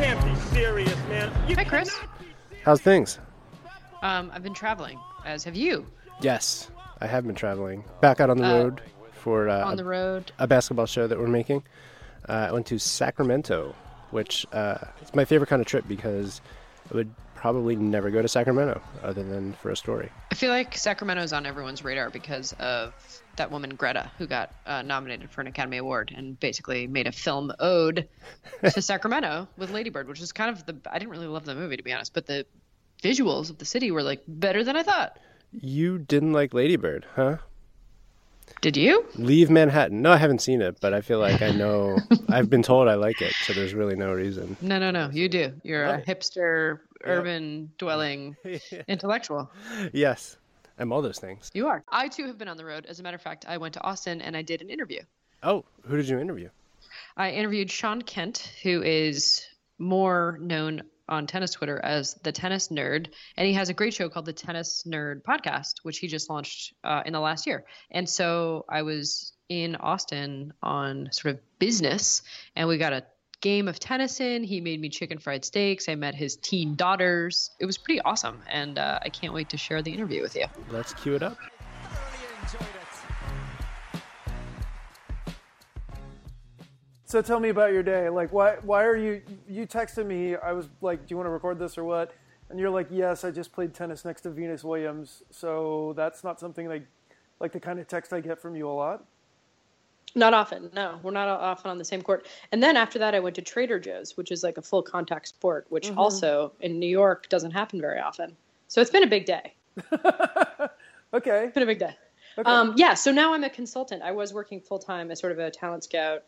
can't be serious, man. You Hi, Chris. How's things? Um, I've been traveling, as have you. Yes, I have been traveling. Back out on the Uh, road for uh, On the road. a basketball show that we're making. Uh, I went to Sacramento, which uh, is my favorite kind of trip because I would probably never go to Sacramento other than for a story. I feel like Sacramento is on everyone's radar because of that woman Greta, who got uh, nominated for an Academy Award and basically made a film ode to Sacramento with Ladybird, which is kind of the. I didn't really love the movie to be honest, but the visuals of the city were like better than I thought. You didn't like Ladybird, huh? Did you? Leave Manhattan. No, I haven't seen it, but I feel like I know. I've been told I like it, so there's really no reason. No, no, no. You do. You're a hipster, urban dwelling intellectual. Yes, I'm all those things. You are. I too have been on the road. As a matter of fact, I went to Austin and I did an interview. Oh, who did you interview? I interviewed Sean Kent, who is more known on tennis Twitter as the Tennis Nerd, and he has a great show called the Tennis Nerd Podcast, which he just launched uh, in the last year. And so I was in Austin on sort of business, and we got a game of tennis in. He made me chicken fried steaks. I met his teen daughters. It was pretty awesome, and uh, I can't wait to share the interview with you. Let's cue it up. So tell me about your day. Like, why why are you? You texted me. I was like, "Do you want to record this or what?" And you're like, "Yes, I just played tennis next to Venus Williams." So that's not something like like the kind of text I get from you a lot. Not often. No, we're not often on the same court. And then after that, I went to Trader Joe's, which is like a full contact sport, which Mm-hmm. also in New York doesn't happen very often. So it's been a big day. Okay. It's been a big day. Okay. Um, yeah. So now I'm a consultant. I was working full time as sort of a talent scout,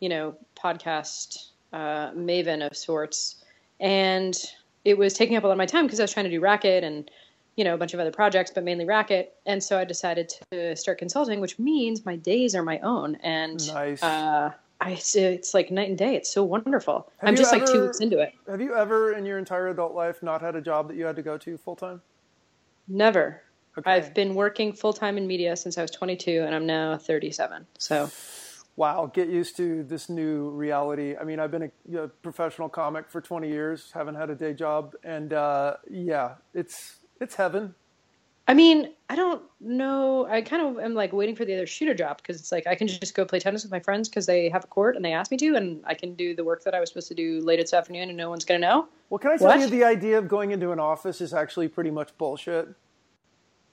you know, podcast uh, maven of sorts, and it was taking up a lot of my time because I was trying to do Racket and you know a bunch of other projects, but mainly Racket. And so I decided to start consulting, which means my days are my own. And Nice. uh, I it's, it's like night and day. It's so wonderful. Have I'm just like two weeks into it. Have you ever in your entire adult life not had a job that you had to go to full time? Never. Okay. I've been working full time in media since I was 22, and I'm now 37. So. Wow, get used to this new reality. I mean, I've been a, a professional comic for 20 years, haven't had a day job, and uh, yeah, it's it's heaven. I mean, I don't know. I kind of am like waiting for the other shooter drop because it's like I can just go play tennis with my friends because they have a court and they asked me to, and I can do the work that I was supposed to do late this afternoon and no one's gonna know. Well, can I tell What? you the idea of going into an office is actually pretty much bullshit.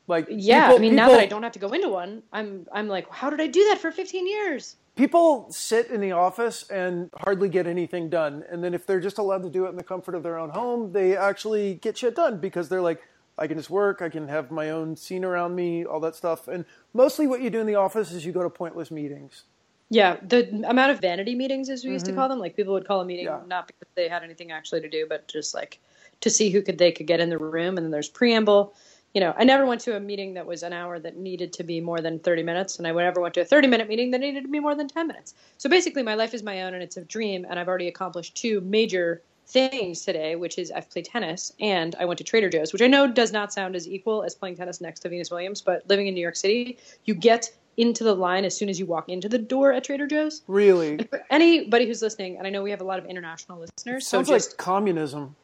Like Yeah, people- I mean, now that I don't have to go into one, I'm I'm like, how did I do that for 15 years? people sit in the office and hardly get anything done, and then if they're just allowed to do it in the comfort of their own home, they actually get shit done because they're like, I can just work, I can have my own scene around me, all that stuff, and mostly what you do in the office is you go to pointless meetings. Yeah, the amount of vanity meetings, as we used to call them, like people would call a meeting Mm-hmm. Yeah. not because they had anything actually to do, but just like to see who could they could get in the room. And then there's preamble. You know, I never went to a meeting that was an hour that needed to be more than 30 minutes, and I never went to a 30 minute meeting that needed to be more than 10 minutes. So basically, my life is my own, and it's a dream, and I've already accomplished two major things today, which is I've played tennis and I went to Trader Joe's, which I know does not sound as equal as playing tennis next to Venus Williams, but living in New York City, you get into the line as soon as you walk into the door at Trader Joe's. Really, For anybody who's listening, and I know we have a lot of international listeners, so sounds just like communism.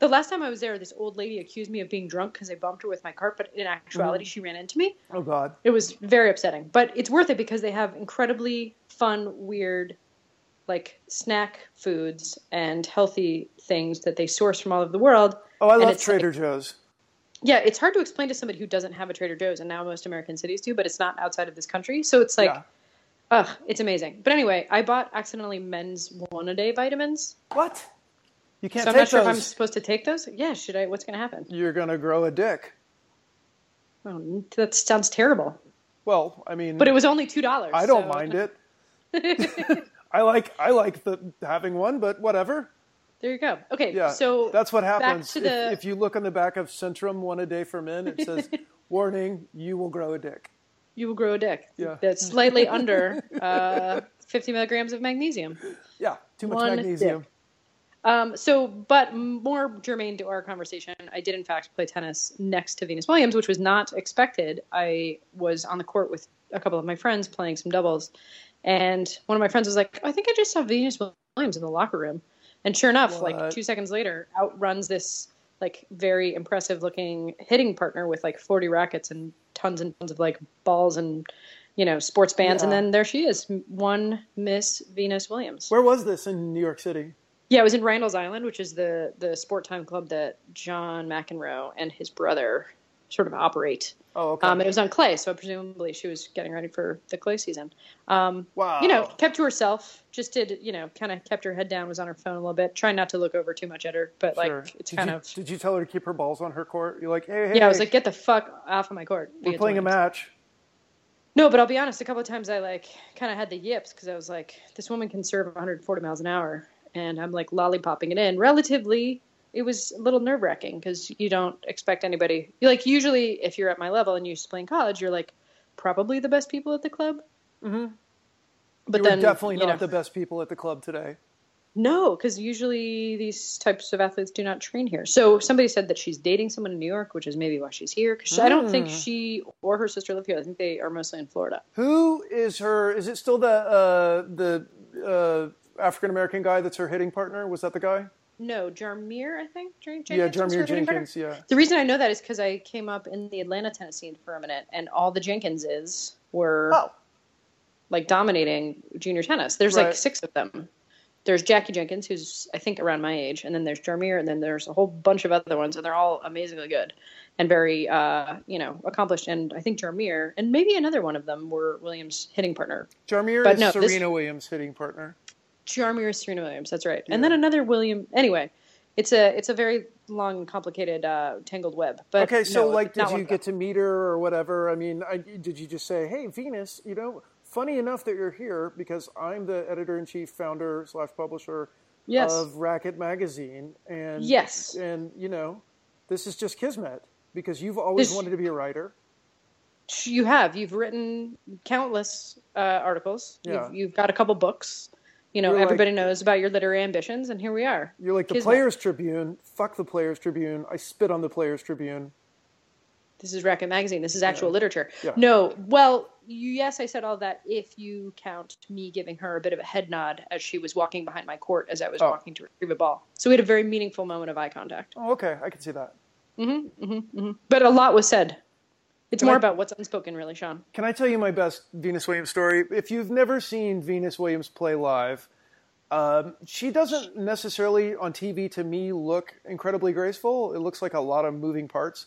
the last time I was there, this old lady accused me of being drunk because I bumped her with my cart, but in actuality, mm. she ran into me. Oh God. It was very upsetting, but it's worth it because they have incredibly fun, weird, like snack foods and healthy things that they source from all over the world. Oh, I love it's like- Trader Joe's. Yeah, it's hard to explain to somebody who doesn't have a Trader Joe's, and now most American cities do, but it's not outside of this country. So it's like, Yeah. ugh, it's amazing. But anyway, I bought accidentally men's one a day vitamins. What? You can't So I'm not sure those. if I'm supposed to take those. Yeah, should I? What's going to happen? You're gonna grow a dick. Oh, that sounds terrible. Well, I mean, But it was only two dollars. I don't mind it. I like I like the having one, but whatever. There you go. Okay, Yeah, so that's what happens. If, the- if you look on the back of Centrum one a day for men, it says, "Warning: You will grow a dick." You will grow a dick. Yeah. That's slightly under uh, 50 milligrams of magnesium. Yeah, too much One magnesium. dick. Um, so, but more germane to our conversation, I did in fact play tennis next to Venus Williams, which was not expected. I was on the court with a couple of my friends playing some doubles, and one of my friends was like, oh, "I think I just saw Venus Williams in the locker room," And sure enough, What? like two seconds later, outruns this like very impressive looking hitting partner with like 40 rackets and tons and tons of like balls and you know sports bands. And then there she is, one Miss Venus Williams. Where was this in New York City? Yeah, it was in Randall's Island, which is the the Sportime club that John McEnroe and his brother sort of operate. Oh, okay. Um, and it was on clay, so presumably she was getting ready for the clay season. Um, wow. You know, kept to herself. Just did, you know, kind of kept her head down. Was on her phone a little bit, trying not to look over too much at her. But like, Sure. it's did kind you, of. Did you tell her to keep her balls on her court? You're like, hey, hey. Yeah, I was like, get the fuck off of my court. we're playing a match. No, but I'll be honest. A couple of times I like kind of had the yips because I was like, this woman can serve 140 miles an hour, and I'm like lollipopping it in. Relatively, it was a little nerve wracking because you don't expect anybody. Like usually if you're at my level and you used to play in college, you're like probably the best people at the club. Mm-hmm. But you then were definitely you not know, the best people at the club today. no, because usually these types of athletes do not train here. So somebody said that she's dating someone in New York, which is maybe why she's here. Because I don't think Hmm. she or her sister live here. I think they are mostly in Florida. Who is her? Is it still the uh, the uh, African American guy that's her hitting partner? Was that the guy? No, Jarmere, I think. Jen- yeah, Jenkins was Jarmere her hitting partner? Jenkins. Yeah. The reason I know that is because I came up in the Atlanta tennis scene for a minute, and all the Jenkinses were Oh, like dominating junior tennis. There's Right. like six of them. There's Jackie Jenkins, who's I think around my age, and then there's Jarmere, and then there's a whole bunch of other ones, and they're all amazingly good and very, uh, you know, accomplished. And I think Jarmere and maybe another one of them were Williams' hitting partner. Jarmere But is no, this- Serena Williams' hitting partner. Jarmere is Serena Williams. That's right. And then another William. Anyway, it's a it's a very long, complicated, uh, tangled web. But Okay, so no, like, did you get to meet her or whatever? I mean, I, did you just say, "Hey, Venus, you know, funny enough that you're here because I'm the editor in chief, founder slash publisher Yes. of Racket Magazine, and Yes. and you know, this is just kismet because you've always This- wanted to be a writer. You have. You've written countless uh, articles. Yeah. You've, you've got a couple books. You know, You're like- everybody knows about your literary ambitions, and here we are. You're like the Kismet. Players Tribune. Fuck the Players Tribune. I spit on the Players Tribune. This is Racket Magazine. This is actual literature. Yeah. No, well, yes, I said all that if you count me giving her a bit of a head nod as she was walking behind my court as I was Oh. walking to retrieve a ball. So we had a very meaningful moment of eye contact. Oh, okay, I can see that. Mm-hmm, mm-hmm, mm-hmm. But a lot was said. It's Can more I- about what's unspoken, really, Sean. Can I tell you my best Venus Williams story? If you've never seen Venus Williams play live, um, she doesn't necessarily on TV to me look incredibly graceful. It looks like a lot of moving parts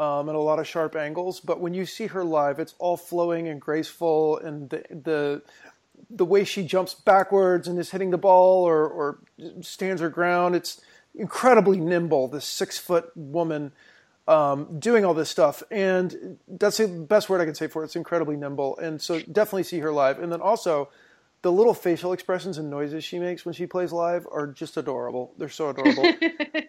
um, and a lot of sharp angles. But when you see her live, it's all flowing and graceful, and the the the way she jumps backwards and is hitting the ball or, or stands her ground, it's incredibly nimble. This six foot woman um, doing all this stuff, and that's the best word I can say for it. It's incredibly nimble, and so definitely see her live. And then also, the little facial expressions and noises she makes when she plays live are just adorable. They're so adorable.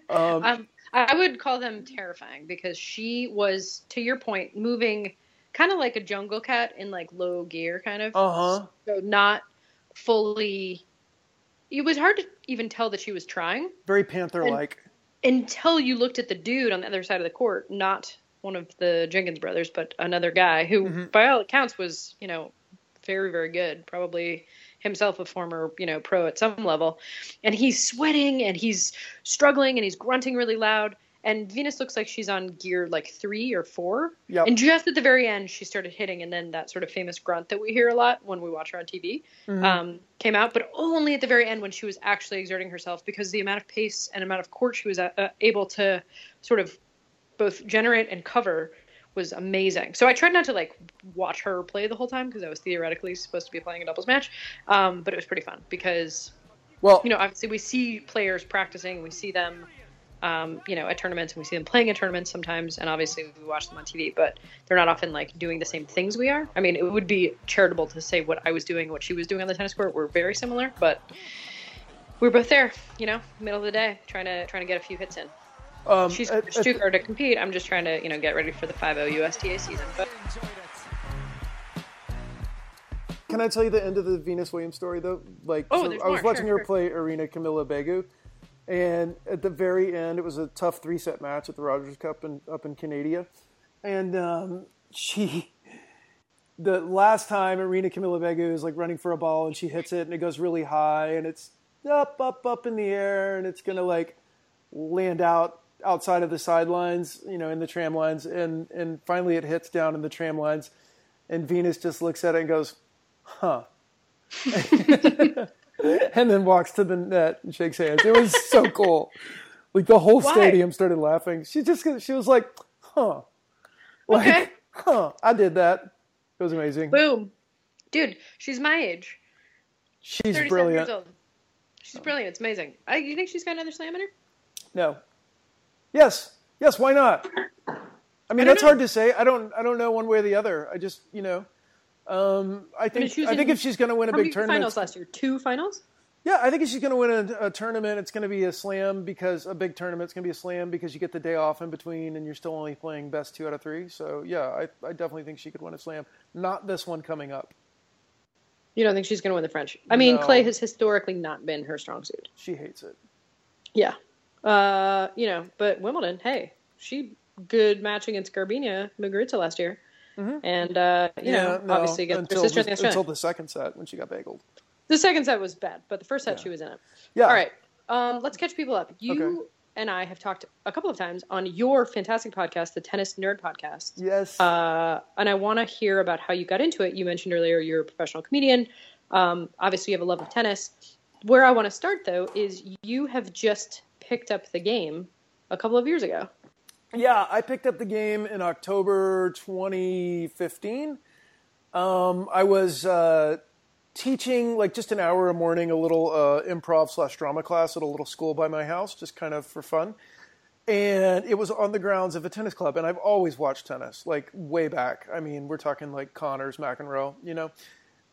Um, I would call them terrifying because she was, to your point, moving kind of like a jungle cat in like low gear, kind of. uh huh. So not fully. It was hard to even tell that she was trying Very panther like. Until you looked at the dude on the other side of the court, not one of the Jenkins brothers, but another guy who, Mm-hmm. by all accounts, was you know very very good. Probably himself a former you know pro at some level, and he's sweating and he's struggling and he's grunting really loud. And Venus looks like she's on gear like three or four. Yep. And just at the very end, she started hitting, and then that sort of famous grunt that we hear a lot when we watch her on TV Mm-hmm. um, came out, but only at the very end when she was actually exerting herself because the amount of pace and amount of court she was uh, uh, able to sort of both generate and cover was amazing. So I tried not to like watch her play the whole time because I was theoretically supposed to be playing a doubles match, um, but it was pretty fun because Well, you know obviously we see players practicing, we see them. Um, you know, at tournaments, and we see them playing at tournaments sometimes, and obviously we watch them on TV, but they're not often like doing the same things we are. I mean, it would be charitable to say what I was doing, what she was doing on the tennis court were very similar, but we were both there, you know, middle of the day, trying to trying to get a few hits in. um, She's at- it's too hard to compete. I'm just trying to, you know, get ready for the 5-0 USTA season. But Can I tell you the end of the Venus Williams story though? Like, Oh, so I was more. watching Sure, her sure. play Irina-Camelia Begu, and at the very end, it was a tough three set match at the Rogers Cup in, up in Canada, and um, she. The last time Irina-Camelia Begu is like running for a ball and she hits it and it goes really high and it's up, up, up in the air, and it's gonna like land out outside of the sidelines, you know, in the tram lines, and and finally it hits down in the tram lines, and Venus just looks at it and goes, "Huh." and then walks to the net and shakes hands. It was so cool. Like the whole Why? stadium started laughing. She just she was like, "Huh." Like, Okay. huh, I did that. It was amazing. Boom. Dude, she's my age. She's brilliant. She's brilliant. It's amazing. I, you think she's got another slam in her? No. Yes. Yes, why not? I mean, don't that's know. hard to say. I don't I don't know one way or the other. I just, you know, um, I think she was I think in- if she's going to win a big tournament, finals last year? Two finals? yeah, I think if she's going to win a, a tournament, it's going to be a slam because a big tournament. It's going to be a slam because you get the day off in between, and you're still only playing best two out of three. So yeah, I, I definitely think she could win a slam. Not this one coming up. You don't think she's going to win the French? I mean, No. Clay has historically not been her strong suit. She hates it. Yeah. Uh, you know, but Wimbledon, hey, she good match against Garbiñe Muguruza last year. And, uh, you know, Mm-hmm. no, obviously against her until, sister the, the until the second set when she got bageled. The second set was bad, but the first set Yeah. she was in it. Yeah. All right. Um, let's catch people up. You Okay. and I have talked a couple of times on your fantastic podcast, the Tennis Nerd Podcast. Yes. Uh, and I want to hear about how you got into it. You mentioned earlier you're a professional comedian. Um, obviously, you have a love of tennis. Where I want to start, though, is you have just picked up the game a couple of years ago. Yeah, I picked up the game in October 2015. Um, I was uh, teaching like just an hour a morning, a little uh, improv slash drama class at a little school by my house, just kind of for fun. And it was on the grounds of a tennis club, and I've always watched tennis, like way back. I mean, we're talking like Connors, McEnroe, you know,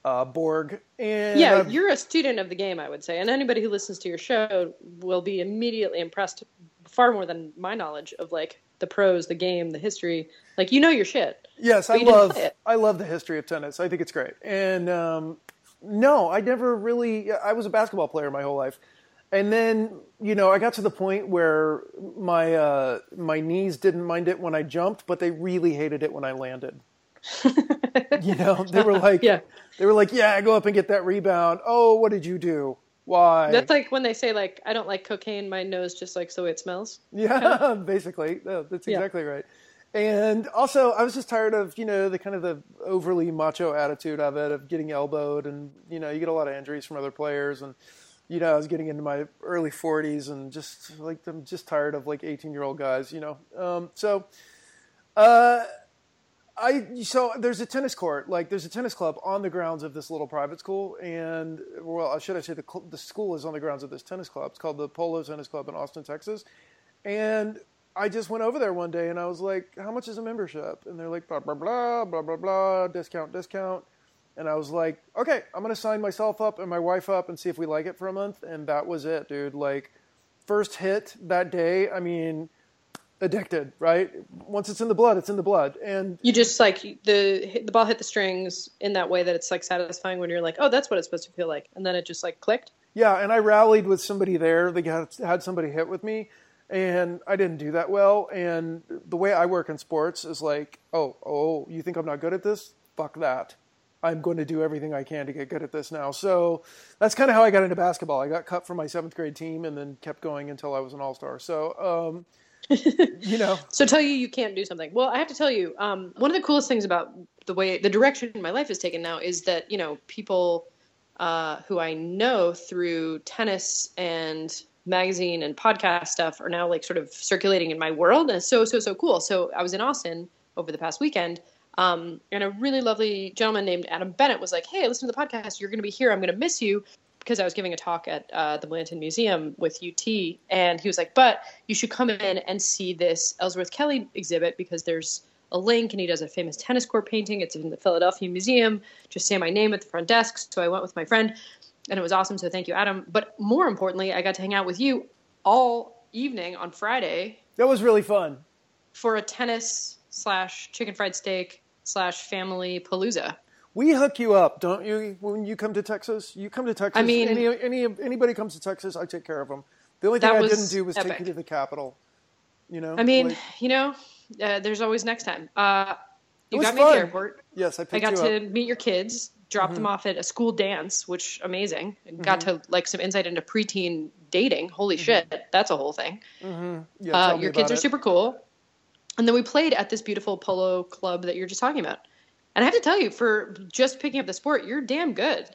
uh, Borg, and Yeah, I've- you're a student of the game, I would say. And anybody who listens to your show will be immediately impressed, far more than my knowledge of like the pros, the game, the history. Like, you know your shit. Yes, I love. I love the history of tennis. I think it's great. And um, no, I never really. I was a basketball player my whole life, and then you know I got to the point where my uh, my knees didn't mind it when I jumped, but they really hated it when I landed. you know, they were like, Yeah. they were like, yeah, go up and get that rebound. Oh, what did you do? Why? That's like when they say, like, I don't like cocaine, my nose just likes the way it smells. Yeah, basically, Yeah, that's Yeah. exactly right. And also, I was just tired of you know the kind of the overly macho attitude of it, of getting elbowed, and you know you get a lot of injuries from other players, and you know I was getting into my early 40s, and just like I'm just tired of like 18 year old guys, you know. Um, so, uh, I so there's a tennis court, like there's a tennis club on the grounds of this little private school, and well, should I say the the school is on the grounds of this tennis club. It's called the Polo Tennis Club in Austin, Texas, and I just went over there one day and I was like, "How much is a membership?" And they're like, "Blah blah blah blah blah blah, discount discount." And I was like, "Okay, I'm gonna sign myself up and my wife up and see if we like it for a month." And that was it, dude. Like, first hit that day. I mean, addicted, right? Once it's in the blood, it's in the blood, and You just like the the ball hit the strings in that way that it's like satisfying when you're like, oh, that's what it's supposed to feel like, and then it just like clicked. Yeah, and I rallied with somebody there. They got, had somebody hit with me, and I didn't do that well. And the way I work in sports is like, oh, oh, you think I'm not good at this? Fuck that. I'm going to do everything I can to get good at this now. So that's kind of how I got into basketball. I got cut from my seventh grade team and then kept going until I was an all star. So, um, you know, So tell you you can't do something. Well, I have to tell you, um, one of the coolest things about the way the direction my life is taken now is that you know people uh, who I know through tennis and magazine and podcast stuff are now like sort of circulating in my world, and it's so so so cool. So I was in Austin over the past weekend. Um, and a really lovely gentleman named Adam Bennett was like, "Hey, listen to the podcast. You're going to be here. I'm going to miss you." Because I was giving a talk at uh, the Blanton Museum with UT, and he was like, "But you should come in and see this Ellsworth Kelly exhibit because there's a link, and he does a famous tennis court painting. It's in the Philadelphia Museum. Just say my name at the front desk." So I went with my friend, and it was awesome. So thank you, Adam. But more importantly, I got to hang out with you all evening on Friday that was really fun. for a tennis slash chicken fried steak slash family palooza. We hook you up, don't you? When you come to Texas, you come to Texas. I mean- any, any anybody comes to Texas, I take care of them. The only thing I didn't do was take you to the Capitol. You know, I mean, Like, you know, uh, there's always next time. Uh, you got me at the airport. yes, I I got to meet your kids. dropped them off at a school dance, which amazing. And Got to like some insight into preteen dating. Holy shit, that's a whole thing. Yeah, Uh, your kids are it. super cool. And then we played at this beautiful polo club that you're just talking about. And I have to tell you, for just picking up the sport, you're damn good.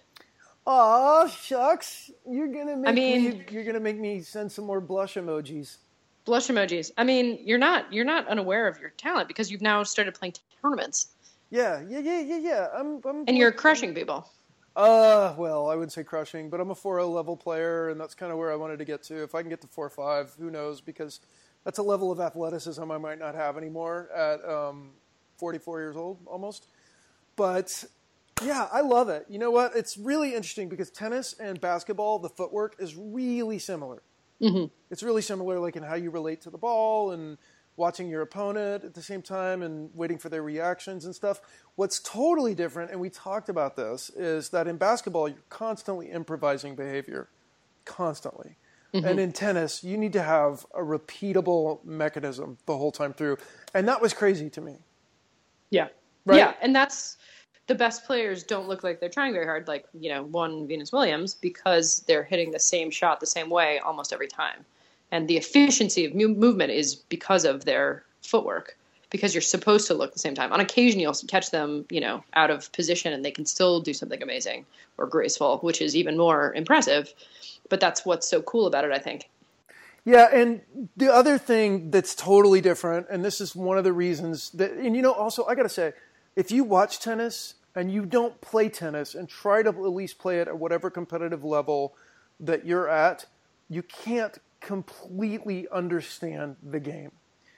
Oh shucks! You're gonna make I mean- me. You're gonna make me send some more blush emojis. Blush emojis. I mean, you're not you're not unaware of your talent because you've now started playing tournaments Yeah, yeah, yeah, yeah, yeah. I'm. I'm and you're crushing people. Uh, well, I wouldn't say crushing, but I'm a 4-0 level player, and that's kind of where I wanted to get to. If I can get to 4-5, who knows? Because that's a level of athleticism I might not have anymore at um, 44 years old, almost. But yeah, I love it. You know what? It's really interesting because tennis and basketball, the footwork is really similar. Mm-hmm. It's really similar, like in how you relate to the ball and watching your opponent at the same time and waiting for their reactions and stuff. What's totally different, and we talked about this, is that in basketball you're constantly improvising behavior, constantly. Mm-hmm. And in tennis, you need to have a repeatable mechanism the whole time through, and that was crazy to me. Yeah. Right. Yeah, and that's the best players don't look like they're trying very hard, like, you know, one Venus Williams, because they're hitting the same shot the same way almost every time. And the efficiency of movement is because of their footwork, because you're supposed to look the same time. On occasion, you'll catch them, you know, out of position and they can still do something amazing or graceful, which is even more impressive. But that's what's so cool about it, I think. Yeah, and the other thing that's totally different, and this is one of the reasons that, and you know, also I got to say, if you watch tennis and you don't play tennis and try to at least play it at whatever competitive level that you're at, you can't completely understand the game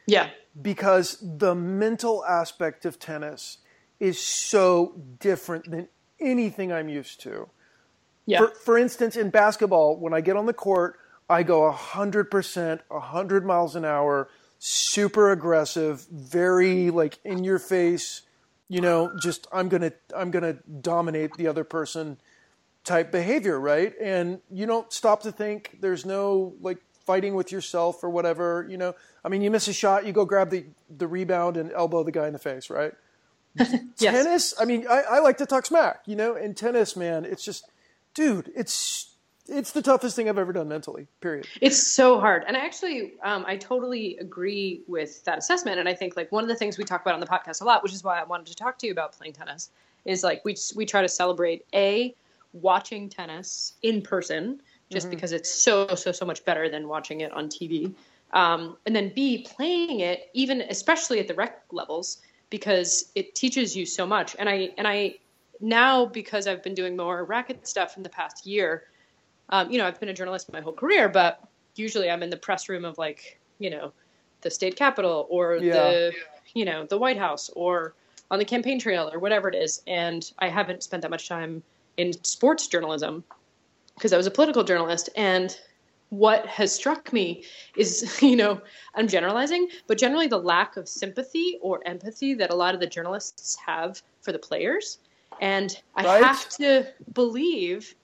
Yeah. because the mental aspect of tennis is so different than anything I'm used to. Yeah. For, for instance, in basketball, when I get on the court, I go 100%, 100 miles an hour, super aggressive, very like in your face, you know, just I'm going to I'm going to dominate the other person type behavior, right? And you don't stop to think. There's no like fighting with yourself or whatever, you know. I mean, you miss a shot, you go grab the the rebound and elbow the guy in the face, right? Yes. tennis i mean I, I like to talk smack you know in tennis man it's just dude it's it's the toughest thing i've ever done mentally period It's so hard. And I actually, um, I totally agree with that assessment. And I think like one of the things we talk about on the podcast a lot, which is why I wanted to talk to you about playing tennis, is like we we try to celebrate a watching tennis in person, just because it's so so so much better than watching it on TV. Um, and then b playing it even especially at the rec levels because it teaches you so much. And I and I now because I've been doing more racket stuff in the past year um, you know, I've been a journalist my whole career, but usually I'm in the press room of like, you know, the state capitol or Yeah. the, you know, the White House or on the campaign trail or whatever it is. And I haven't spent that much time in sports journalism because I was a political journalist. And what has struck me is, you know, I'm generalizing, but generally the lack of sympathy or empathy that a lot of the journalists have for the players. And I Right. have to believe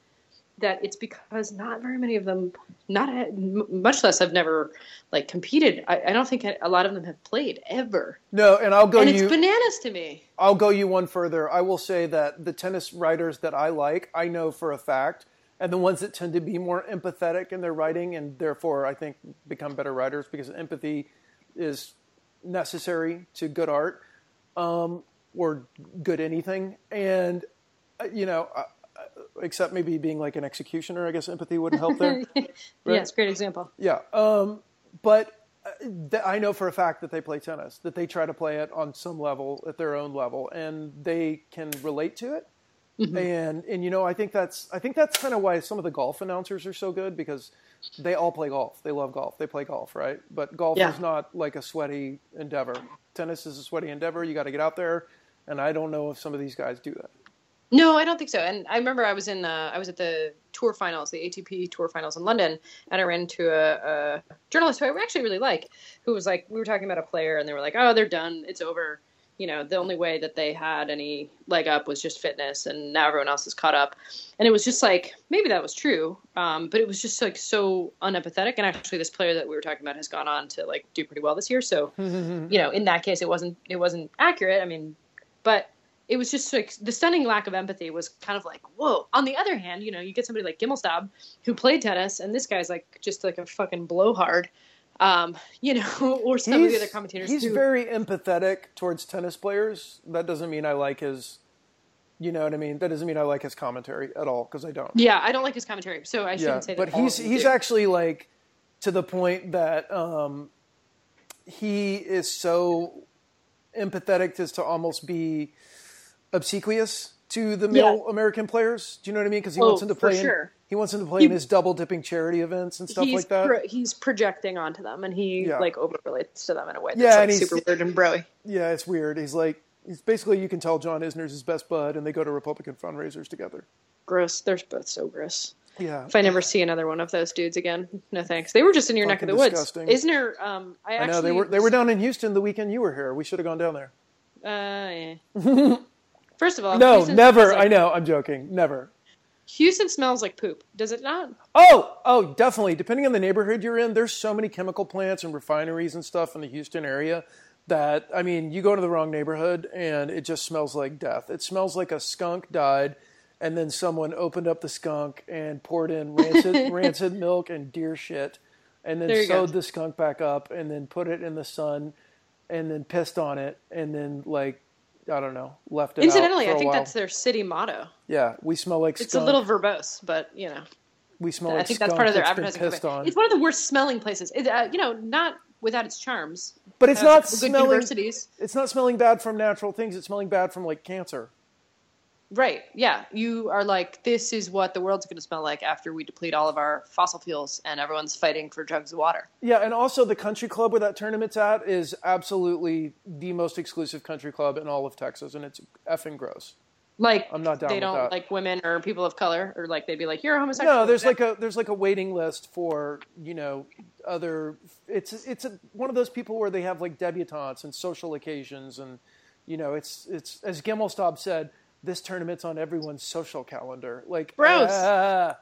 that it's because not very many of them, not much less, have never like competed. I, I don't think a lot of them have played ever, no and i'll go and you it's bananas to me. i'll go you one further i will say that the tennis writers that i like i know for a fact and the ones that tend to be more empathetic in their writing and therefore i think become better writers because empathy is necessary to good art um, or good anything and uh, you know except maybe being like an executioner i guess empathy wouldn't help there Yes, great example. Yeah, um, but uh, th- I know for a fact that they play tennis, that they try to play it on some level, at their own level, and they can relate to it. And and you know, I think that's I think that's kind of why some of the golf announcers are so good because they all play golf. They love golf. They play golf, right? But golf Yeah. is not like a sweaty endeavor. Tennis is a sweaty endeavor. You got to get out there, and I don't know if some of these guys do that. No, I don't think so. And I remember I was in uh, I was at the tour finals, the ATP tour finals in London, and I ran into a, a journalist who I actually really like, who was like, we were talking about a player, and they were like, oh, they're done, it's over. You know, the only way that they had any leg up was just fitness, and now everyone else is caught up. And it was just like maybe that was true, um, but it was just like so unempathetic. And actually, this player that we were talking about has gone on to like do pretty well this year. So, you know, in that case, it wasn't it wasn't accurate. I mean, but it was just like the stunning lack of empathy was kind of like whoa. On the other hand, you know, you get somebody like Gimelstob who played tennis, and this guy's like just like a fucking blowhard. Um, you know, or some of the other commentators. He's who, very empathetic towards tennis players. That doesn't mean I like his. You know what I mean? That doesn't mean I like his commentary at all because I don't. yeah, I don't like his commentary, so I shouldn't Yeah, say that. but he's he's do. actually like to the point that um, he is so empathetic as to almost be obsequious to the male American players. Do you know what I mean? Because he Oh, wants them to play. In, sure. he wants them to play He- in his double dipping charity events and stuff like that. pro- he's projecting onto them, and he Yeah. like over relates to them in a way that's Yeah, like super weird and broy. yeah, it's weird. He's like. He's basically you can tell John Isner's his best bud, and they go to Republican fundraisers together. Gross. They're both so gross. Yeah, If I never see another one of those dudes again, no thanks. They were just in your neck of the Fucking woods. disgusting. Isn't there? Um, I I actually know they were they were down in Houston the weekend you were here. We should have gone down there. Uh, yeah. First of all, No, Houston never. like- I know. I'm joking. Never. Houston smells like poop. Does it not? Oh, oh, definitely. Depending on the neighborhood you're in, there's so many chemical plants and refineries and stuff in the Houston area that I mean, you go to the wrong neighborhood and it just smells like death. It smells like a skunk died and then someone opened up the skunk and poured in rancid rancid milk and deer shit and then you go. sewed the skunk back up and then put it in the sun and then pissed on it and then like I don't know, left it Incidentally, I think while. that's their city motto. Yeah, we smell like skunk. It's a little verbose, but you know, we smell I like think that's part of their that's advertising. on. It's one of the worst smelling places. It, uh, you know, not without its charms. But it's Has not smelling. universities. It's not smelling bad from natural things. It's smelling bad from like cancer. Right. Yeah. You are like, this is what the world's going to smell like after we deplete all of our fossil fuels and everyone's fighting for jugs of water. Yeah, and also the country club where that tournament's at is absolutely the most exclusive country club in all of Texas, and it's effing gross. Like, I'm not down they don't that. like women or people of color, or like they'd be like, you're a homosexual. No, there's like a there's like a waiting list for you know other. It's it's a, one of those people where they have like debutantes and social occasions, and you know it's it's as Gimelstob said, this tournament's on everyone's social calendar. Like Gross. ah.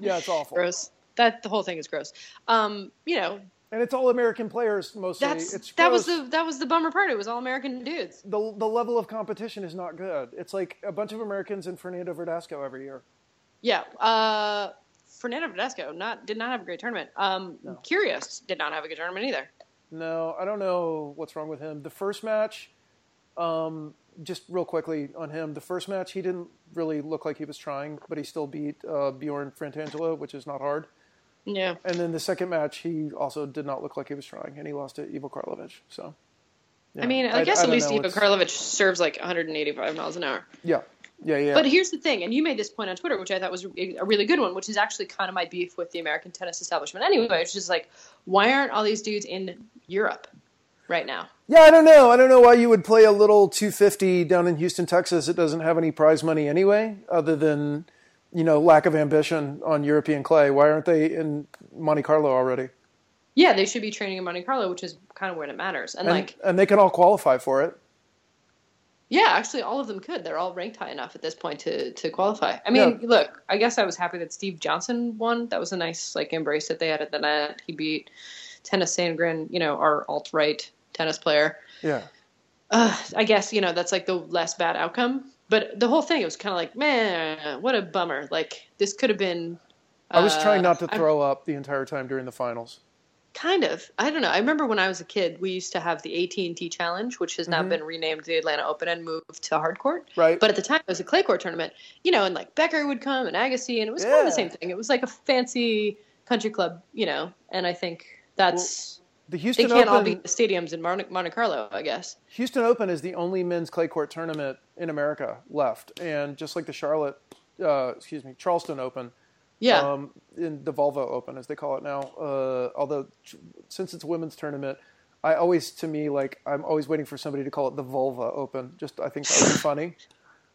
yeah, it's awful. gross. That the whole thing is gross. Um, you know, And it's all American players mostly. that's it's that was the that was the bummer part. It was all American dudes. the the level of competition is not good. It's like a bunch of Americans and Fernando Verdasco every year. Yeah. Uh, Fernando Verdasco not did not have a great tournament. Um, Querrey did not have a good tournament either. No, I don't know what's wrong with him. The first match, um, just real quickly on him. The first match, he didn't really look like he was trying, but he still beat uh, Bjorn Fratangelo, which is not hard. Yeah. And then the second match, he also did not look like he was trying, and he lost to Ivo Karlovic. So, I mean, I, guess I at don't least know. Ivo It's- Karlovic serves like 185 miles an hour. Yeah, yeah, yeah. But here's the thing, and you made this point on Twitter, which I thought was a a really good one, which is actually kind of my beef with the American tennis establishment anyway. It's just like, why aren't all these dudes in Europe right now? Yeah, I don't know. I don't know why you would play a little 250 down in Houston, Texas. It doesn't have any prize money anyway, other than you know lack of ambition on European clay. Why aren't they in Monte Carlo already? Yeah, they should be training in Monte Carlo, which is kind of where it matters. And, And, like, and they can all qualify for it. yeah, actually, all of them could. They're all ranked high enough at this point to to qualify. I mean, Yeah. look, I guess I was happy that Steve Johnson won. That was a nice like embrace that they had at the net. He beat Tennys Sandgren, you know, our alt right tennis player. Yeah. uh, I guess you know that's like the less bad outcome. But the whole thing, it was kind of like, man, what a bummer. Like this could have been. I was uh, trying not to throw up the entire time during the finals. Kind of. I don't know. I remember when I was a kid, we used to have the AT and T Challenge, which has now been renamed the Atlanta Open and moved to hard court. Mm-hmm. Right. But at the time, it was a clay court tournament. You know, and like Becker would come and Agassi, and it was kind of the same thing. It was like a fancy country club, you know. And I think that's The they Houston can't all Open, be stadiums in Monte, Monte Carlo, I guess. Houston Open is the only men's clay court tournament in America left, and just like the Charlotte, uh, excuse me, Charleston Open, Yeah. um, in the Volvo Open as they call it now. Uh, although since it's a women's tournament, I always to me like I'm always waiting for somebody to call it the Vulva Open. Just I think that would be funny.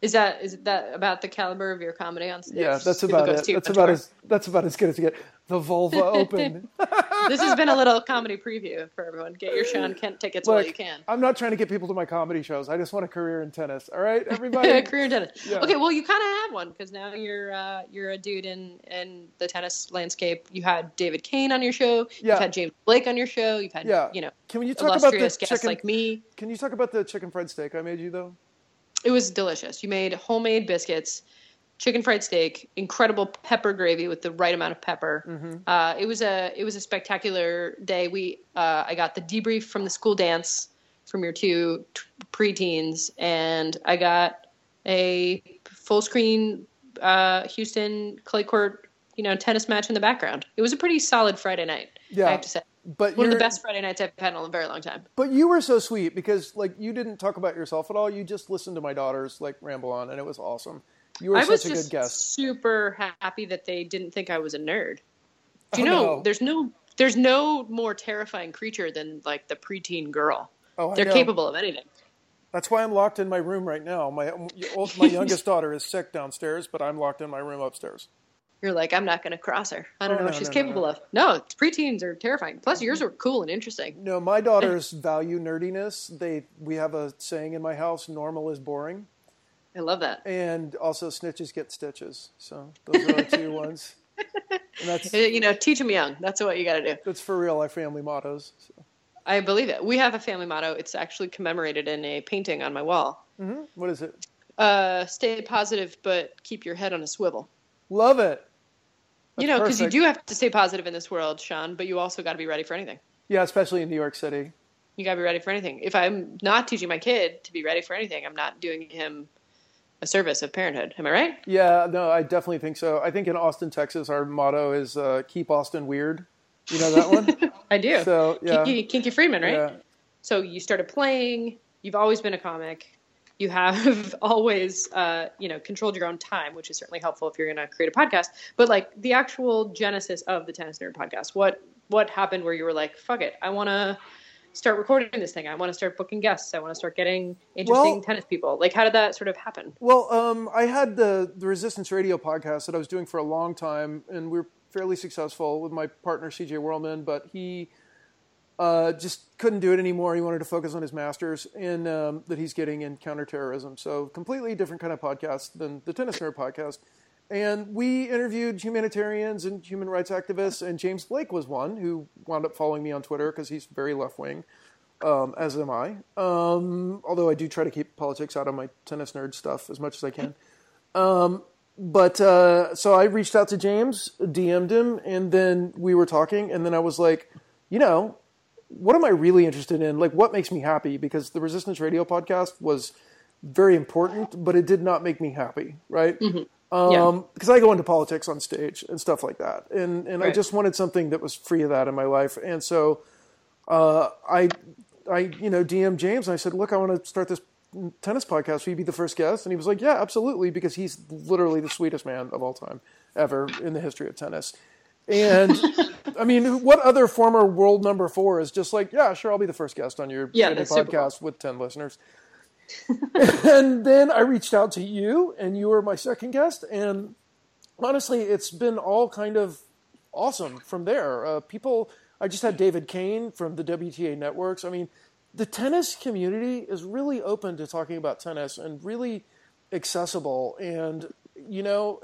Is that is that about the caliber of your comedy on stage? Yeah, that's about it. That's about as that's about as good as you get. The Vulva Open. This has been a little comedy preview for everyone. Get your Sean Kent tickets while you can. I'm not trying to get people to my comedy shows. I just want a career in tennis. All right, everybody. Career in tennis. Yeah. Okay, well, you kind of have one because now you're uh, you're a dude in in the tennis landscape. You had David Kane on your show. Yeah. You've had James Blake on your show. You've had Yeah. you know Can you talk about the chicken? like me. Can you talk about the chicken fried steak I made you though? It was delicious. You made homemade biscuits, chicken fried steak, incredible pepper gravy with the right amount of pepper. Mm-hmm. Uh, it was a it was a spectacular day. We uh, I got the debrief from the school dance from your two t- preteens, and I got a full screen uh, Houston clay court you know tennis match in the background. It was a pretty solid Friday night. Yeah. I have to say. But One of the best Friday nights I've had in a very long time. But you were so sweet because like you didn't talk about yourself at all. You just listened to my daughters like ramble on, and it was awesome. You were I such was a just good guest. super happy that they didn't think I was a nerd. Do you Oh, know no. there's no there's no more terrifying creature than like the preteen girl. Oh, I They're know. capable of anything. That's why I'm locked in my room right now. My my youngest daughter is sick downstairs, but I'm locked in my room upstairs. You're like, I'm not going to cross her. I don't Oh, know no, what she's no, capable no. of. No, preteens are terrifying. Plus, yours are cool and interesting. No, my daughters value nerdiness. They we have a saying in my house: "Normal is boring," I love that. and also "snitches get stitches." So those are our two ones. And that's Uh, You know, teach them young. That's what you got to do. that's for real. Our family mottos. So. I believe it. We have a family motto. It's actually commemorated in a painting on my wall. What is it? Uh, stay positive, but keep your head on a swivel. Love it. you know, because you do have to stay positive in this world, Sean, but you also got to be ready for anything. Yeah, especially in New York City. You got to be ready for anything. If I'm not teaching my kid to be ready for anything, I'm not doing him a service of parenthood. Am I right? Yeah, no, I definitely think so. I think in Austin, Texas, our motto is uh, "Keep Austin weird." You know that one? I do. So, yeah. Kinky, Kinky Friedman, right? Yeah. So you started playing. You've always been a comic. You have always, uh, you know, controlled your own time, which is certainly helpful if you're going to create a podcast. But like the actual genesis of the Tennis Nerd podcast, what what happened where you were like, "Fuck it, I want to start recording this thing. I want to start booking guests. I want to start getting interesting Well- tennis people." Like, how did that sort of happen? Well, um, I had the the Resistance Radio podcast that I was doing for a long time, and we were fairly successful with my partner CJ Whirlman, but he uh, just couldn't do it anymore. He wanted to focus on his masters in um, that he's getting in counterterrorism. So completely different kind of podcast than the Tennis Nerd podcast. And we interviewed humanitarians and human rights activists, and James Blake was one who wound up following me on Twitter because he's very left wing, um, as am I. Um, although I do try to keep politics out of my tennis nerd stuff as much as I can. Um, but uh, so I reached out to James, DM'd him, and then we were talking, and then I was like, you know, what am I really interested in? Like, what makes me happy? Because the Resistance Radio podcast was very important, but it did not make me happy, right? Um, Yeah. Because I go into politics on stage and stuff like that, and and I just wanted something that was free of that in my life, and so uh, I I you know DM James and I said, look, I want to start this tennis podcast. Will you be the first guest? And he was like, yeah, absolutely, because he's literally the sweetest man of all time ever in the history of tennis. And I mean, what other former world number four is just like, yeah, sure, I'll be the first guest on your Yeah, shitty that's super podcast with ten listeners. and then I reached out to you, and you were my second guest. And honestly, it's been all kind of awesome from there. Uh, people, I just had David Kane from the WTA networks. I mean, the tennis community is really open to talking about tennis and really accessible. And you know,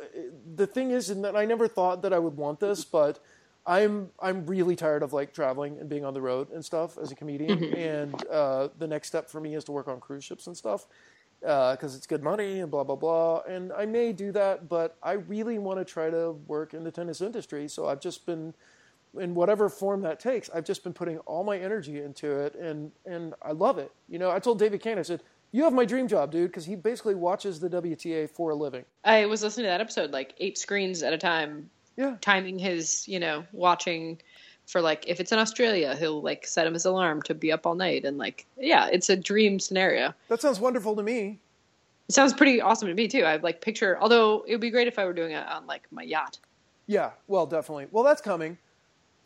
the thing is, that I never thought that I would want this, but I'm I'm really tired of like traveling and being on the road and stuff as a comedian. And uh, the next step for me is to work on cruise ships and stuff because it's good money and blah blah blah. And I may do that, but I really want to try to work in the tennis industry. So I've just been, in whatever form that takes, I've just been putting all my energy into it, and and I love it. You know, I told David Kane, I said, "You have my dream job, dude," because he basically watches the WTA for a living. I was listening to that episode like eight screens at a time, Yeah, timing his, you know, watching for like if it's in Australia, he'll like set him his alarm to be up all night and like yeah, it's a dream scenario. that sounds wonderful to me. It sounds pretty awesome to me too. I have like picture although it would be great if I were doing it on like my yacht. Yeah, well, definitely. Well, that's coming.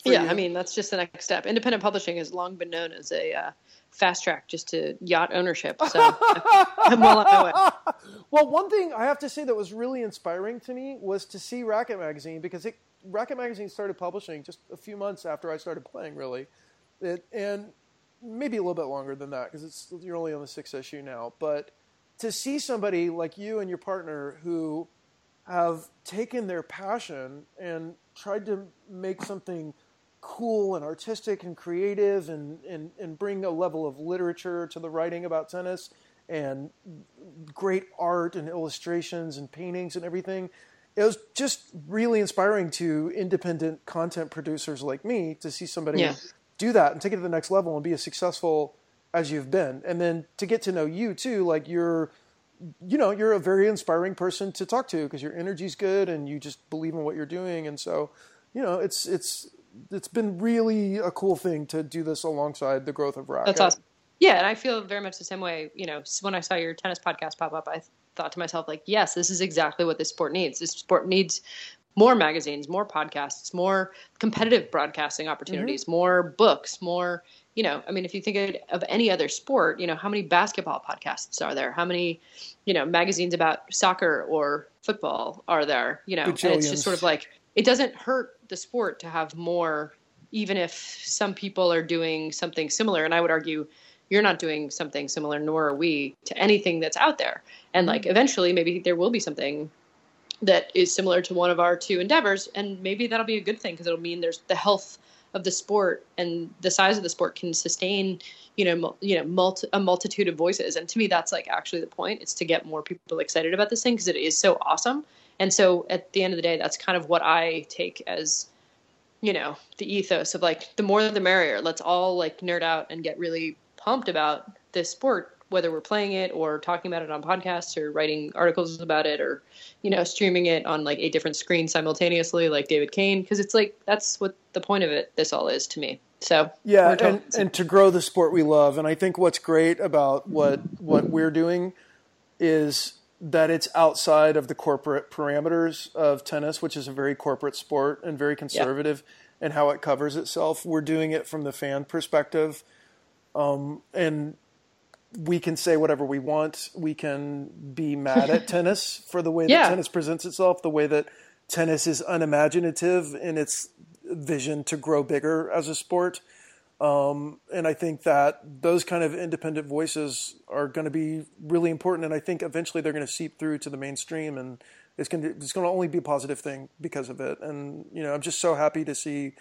yeah, you. I mean that's just the next step. Independent publishing has long been known as a uh, fast track just to yacht ownership. So I'm well on my way. Well, one thing I have to say that was really inspiring to me was to see Racket Magazine because it, Racket Magazine started publishing just a few months after I started playing, really, it, and maybe a little bit longer than that because it's you're only on the sixth issue now. But to see somebody like you and your partner who have taken their passion and tried to make something cool and artistic and creative and, and, and bring a level of literature to the writing about tennis and great art and illustrations and paintings and everything. It was just really inspiring to independent content producers like me to see somebody Yeah. do that and take it to the next level and be as successful as you've been. And then to get to know you too, like you're you know, you're a very inspiring person to talk to because your energy's good and you just believe in what you're doing. And so, you know, it's it's it's been really a cool thing to do this alongside the growth of Racquet. That's awesome. Yeah, and I feel very much the same way. You know, when I saw your tennis podcast pop up, I thought to myself, like, yes, this is exactly what this sport needs. This sport needs more magazines, more podcasts, more competitive broadcasting opportunities, mm-hmm. more books, more. You know, I mean, if you think of, of any other sport, you know, how many basketball podcasts are there? How many, you know, magazines about soccer or football are there? You know, and it's just sort of like it doesn't hurt the sport to have more even if some people are doing something similar. And i would argue you're not doing something similar nor are we to anything that's out there. And like mm-hmm. eventually maybe there will be something that is similar to one of our two endeavors and maybe that'll be a good thing because it'll mean there's the health of the sport and the size of the sport can sustain you know mul- you know multi- a multitude of voices. And to me that's like actually the point it's to get more people excited about this thing because it is so awesome and so at the end of the day that's kind of what i take as you know the ethos of like the more the merrier let's all like nerd out and get really pumped about this sport whether we're playing it or talking about it on podcasts or writing articles about it or you know streaming it on like eight different screens simultaneously like david kane because it's like that's what the point of it this all is to me so Yeah, and, and to grow the sport we love. And I think what's great about what what we're doing is that it's outside of the corporate parameters of tennis, which is a very corporate sport and very conservative in how it covers itself. We're doing it from the fan perspective, um, and we can say whatever we want. We can be mad at tennis for the way that tennis presents itself, the way that tennis is unimaginative in its vision to grow bigger as a sport. Um, and I think that those kind of independent voices are going to be really important. And I think eventually they're going to seep through to the mainstream, and it's going to it's going to only be a positive thing because of it. And you know, I'm just so happy to see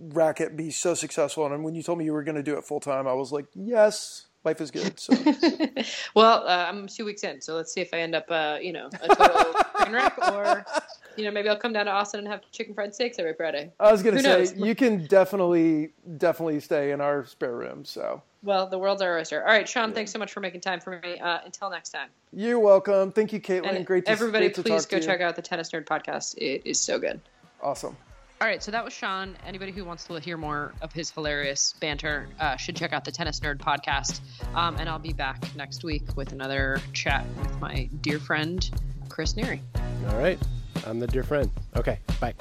Racquet be so successful. And when you told me you were going to do it full time, I was like, yes, life is good. So well uh, i'm two weeks in so let's see if i end up uh, you know a total train wreck or you know maybe i'll come down to austin and have chicken fried steaks every friday I was going to say knows? you can definitely definitely stay in our spare room. So well the world's our oyster all right sean thanks so much for making time for me uh, until next time you're welcome. Thank you, Caitlin. and great to everybody great to please go check out the tennis nerd podcast it is so good Awesome. All right, so that was Sean. Anybody who wants to hear more of his hilarious banter uh, should check out the Tennis Nerd podcast. Um, and I'll be back next week with another chat with my dear friend, Chris Neary. All right. I'm the dear friend. Okay. Bye.